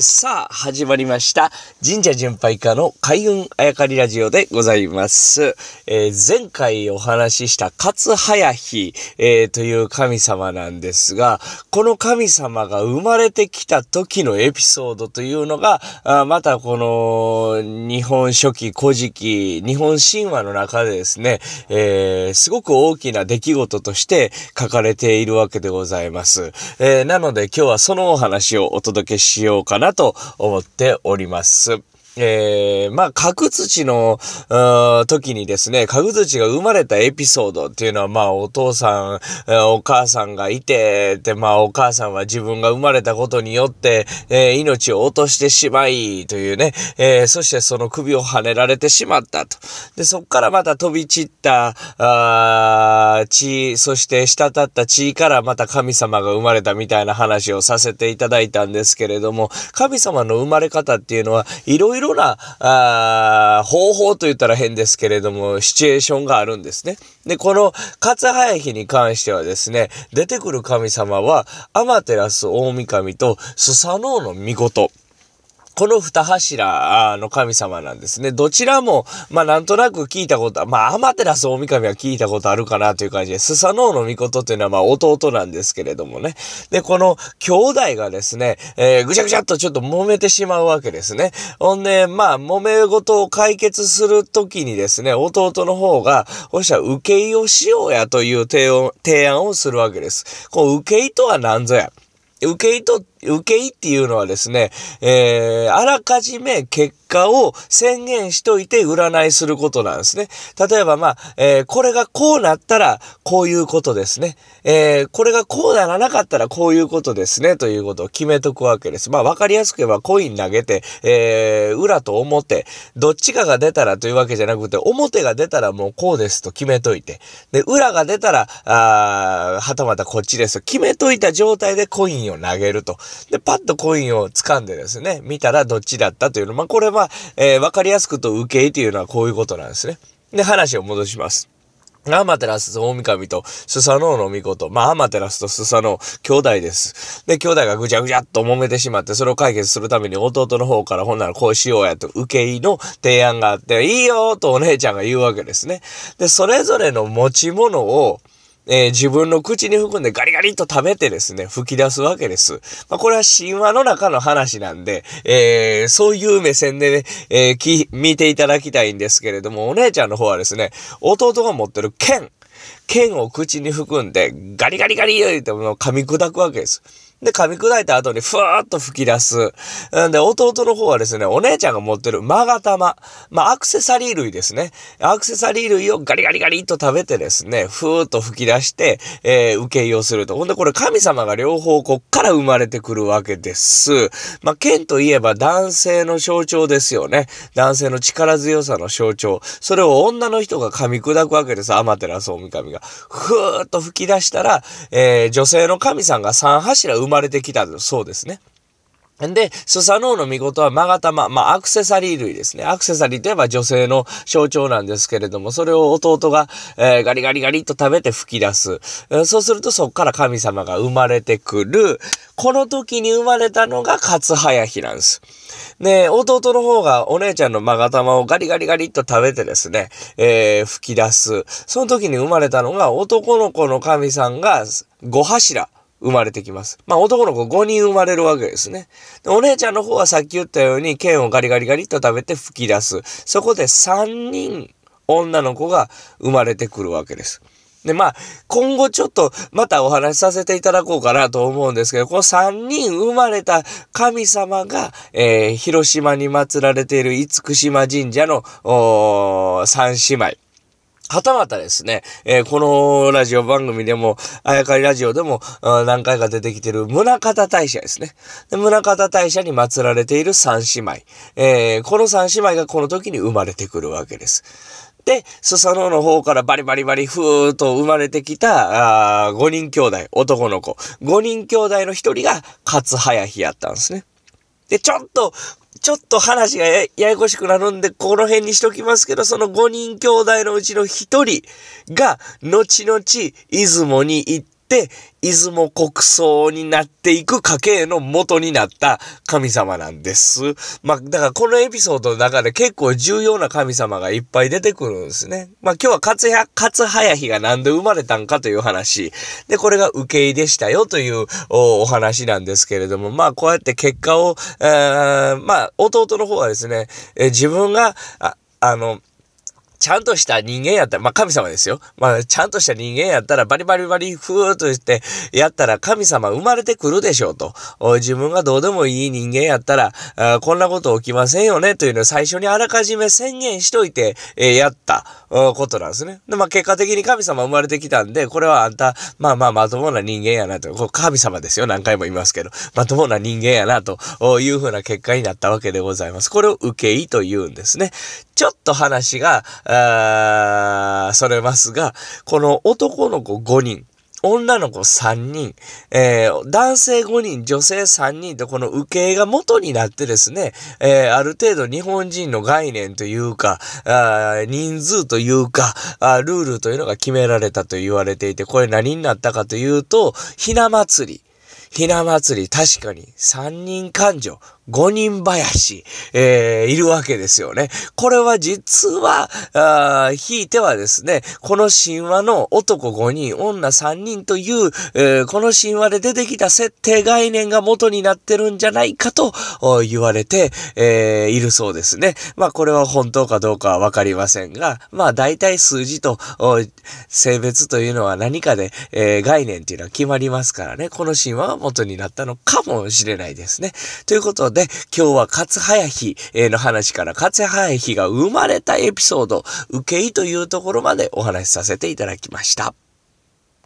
さあ、始まりました。神社巡拝家の開運あやかりラジオでございます。えー前回お話しした勝早日、えーという神様なんですが、この神様が生まれてきた時のエピソードというのが、あまたこの日本書紀古事記、日本神話の中でですね、えーすごく大きな出来事として書かれているわけでございます。えなので今日はそのお話をお届けしようかななと思っております。えー、まあ、角土の、時にですね、角土が生まれたエピソードっていうのは、まあ、お父さん、お母さんがいて、で、まあ、お母さんは自分が生まれたことによって、えー命を落としてしまい、というね、えーそしてその首を跳ねられてしまったと。で、そこからまた飛び散った、あー血、そして滴った血からまた神様が生まれたみたいな話をさせていただいたんですけれども、神様の生まれ方っていうのは、いろいろな、あ方法と言ったら変ですけれども、シチュエーションがあるんですね。で、この、勝早日に関してはですね、出てくる神様は、アマテラス大神とスサノオノミコト。この二柱の神様なんですね。どちらも、まあなんとなく聞いたことは、まあアマテラス大神は聞いたことあるかなという感じで、スサノオノミコトっていうのはまあ弟なんですけれどもね。で、この兄弟がですね、えーぐちゃぐちゃっとちょっと揉めてしまうわけですね。ほんで、まあ揉め事を解決するときにですね、弟の方が、おしたら受け入をしようやという提案をするわけです。こう受け入とは何ぞや。受け入と、受け入っていうのはですね、えー、あらかじめ結果を宣言しといて占いすることなんですね。例えばまあ、えー、これがこうなったらこういうことですね。えー、これがこうならなかったらこういうことですね、ということを決めとくわけです。まあ、わかりやすく言えばコイン投げて、えー、裏と表、どっちかが出たらというわけじゃなくて、表が出たらもうこうですと決めといて、で、裏が出たら、あーはたまたこっちですと決めといた状態でコインを投げると。で、パッとコインを掴んでですね、見たらどっちだったというの。まあ、これは、えーわかりやすくと受け入れというのはこういうことなんですね。で、話を戻します。アマテラス大神とスサノオノミコと、まあ、アマテラスとスサノオ、兄弟です。で、兄弟がぐちゃぐちゃっと揉めてしまって、それを解決するために弟の方から、ほんならこうしようやと、受け入りの提案があって、いいよとお姉ちゃんが言うわけですね。で、それぞれの持ち物を、えー自分の口に含んでガリガリと食べてですね、吹き出すわけです。まあ、これは神話の中の話なんで、えーそういう目線でね、えーき、見ていただきたいんですけれども、お姉ちゃんの方はですね、弟が持ってる剣、剣を口に含んで、ガリガリガリ言っても噛み砕くわけです。で、噛み砕いた後にふわーっと吹き出す。んで、弟の方はですね、お姉ちゃんが持ってるマガタマ。まあ、アクセサリー類ですね。アクセサリー類をガリガリガリっと食べてですね、ふーっと吹き出して、えー受け入れをすると。ほんで、これ神様が両方こっから生まれてくるわけです。まあ、剣といえば男性の象徴ですよね。男性の力強さの象徴。それを女の人が噛み砕くわけです。アマテラス大神が。ふーっと吹き出したら、えー女性の神さんが三柱生まれてきたそうですね。で、スサノオの見事はマガタマ、まあ、アクセサリー類ですね。アクセサリーといえば女性の象徴なんですけれども、それを弟が、えーガリガリガリと食べて吹き出す。えーそうするとそこから神様が生まれてくる。この時に生まれたのが勝早日なんです。で、弟の方がお姉ちゃんのマガタマをガリガリガリっと食べてですね、えー吹き出す。その時に生まれたのが男の子の神さんが5柱。生まれてきます。まあ男の子5人生まれるわけですね。でお姉ちゃんの方はさっき言ったように剣をガリガリガリっと食べて吹き出す。そこで3人女の子が生まれてくるわけです。で、まあ、今後ちょっとまたお話しさせていただこうかなと思うんですけど、この3人生まれた神様が、えー広島に祀られている厳島神社の、三姉妹。はたまたですね、えーこのラジオ番組でも、あやかりラジオでも、何回か出てきてる宗方大社ですね。で宗方大社に祀られている三姉妹。えーこの三姉妹がこの時に生まれてくるわけです。で、スサノオの方からバリバリバリふーっと生まれてきた、あ5人兄弟、男の子。5人兄弟の1人が勝早日やったんですね。で、ちょっと、ちょっと話がややこしくなるんで、この辺にしときますけど、その5人兄弟のうちの1人が、後々、出雲に行っ、、出雲国葬になっていく家系の元になった神様なんです。まあ、だからこのエピソードの中で結構重要な神様がいっぱい出てくるんですね。まあ今日は勝や、勝早日がなんで生まれたんかという話。で、これが受け入れしたよというお話なんですけれども、まあこうやって結果を、えー、まあ弟の方はですね、え自分が、ああの、ちゃんとした人間やったら、まあ神様ですよ。まあちゃんとした人間やったらバリバリバリふーっと言ってやったら神様生まれてくるでしょうと。自分がどうでもいい人間やったら、あこんなこと起きませんよねというのを最初にあらかじめ宣言しといて、えー、やったことなんですね。で、まあ結果的に神様生まれてきたんで、これはあんた、まあまあまともな人間やなと。こ神様ですよ。何回も言いますけど。まともな人間やなというふうな結果になったわけでございます。これを受け入と言うんですね。ちょっと話が、あそれますが、この男の子5人、女の子3人、えー、男性5人、女性3人とこの受けが元になってですね、えー、ある程度日本人の概念というか、あ人数というかあ、ルールというのが決められたと言われていて、これ何になったかというと、ひな祭り。ひな祭り、確かに三人勘定、五人林、えー、いるわけですよね。これは実は、ああひいてはですね、この神話の男五人、女三人という、えー、この神話で出てきた設定概念が元になってるんじゃないかと言われて、えー、いるそうですね。まあこれは本当かどうかはわかりませんが、まあ大体数字と性別というのは何かで、えー、概念っていうのは決まりますからね、この神話が元になったのかもしれないですね。ということで、今日は勝早日の話から勝早日が生まれたエピソード、受け入というところまでお話しさせていただきました。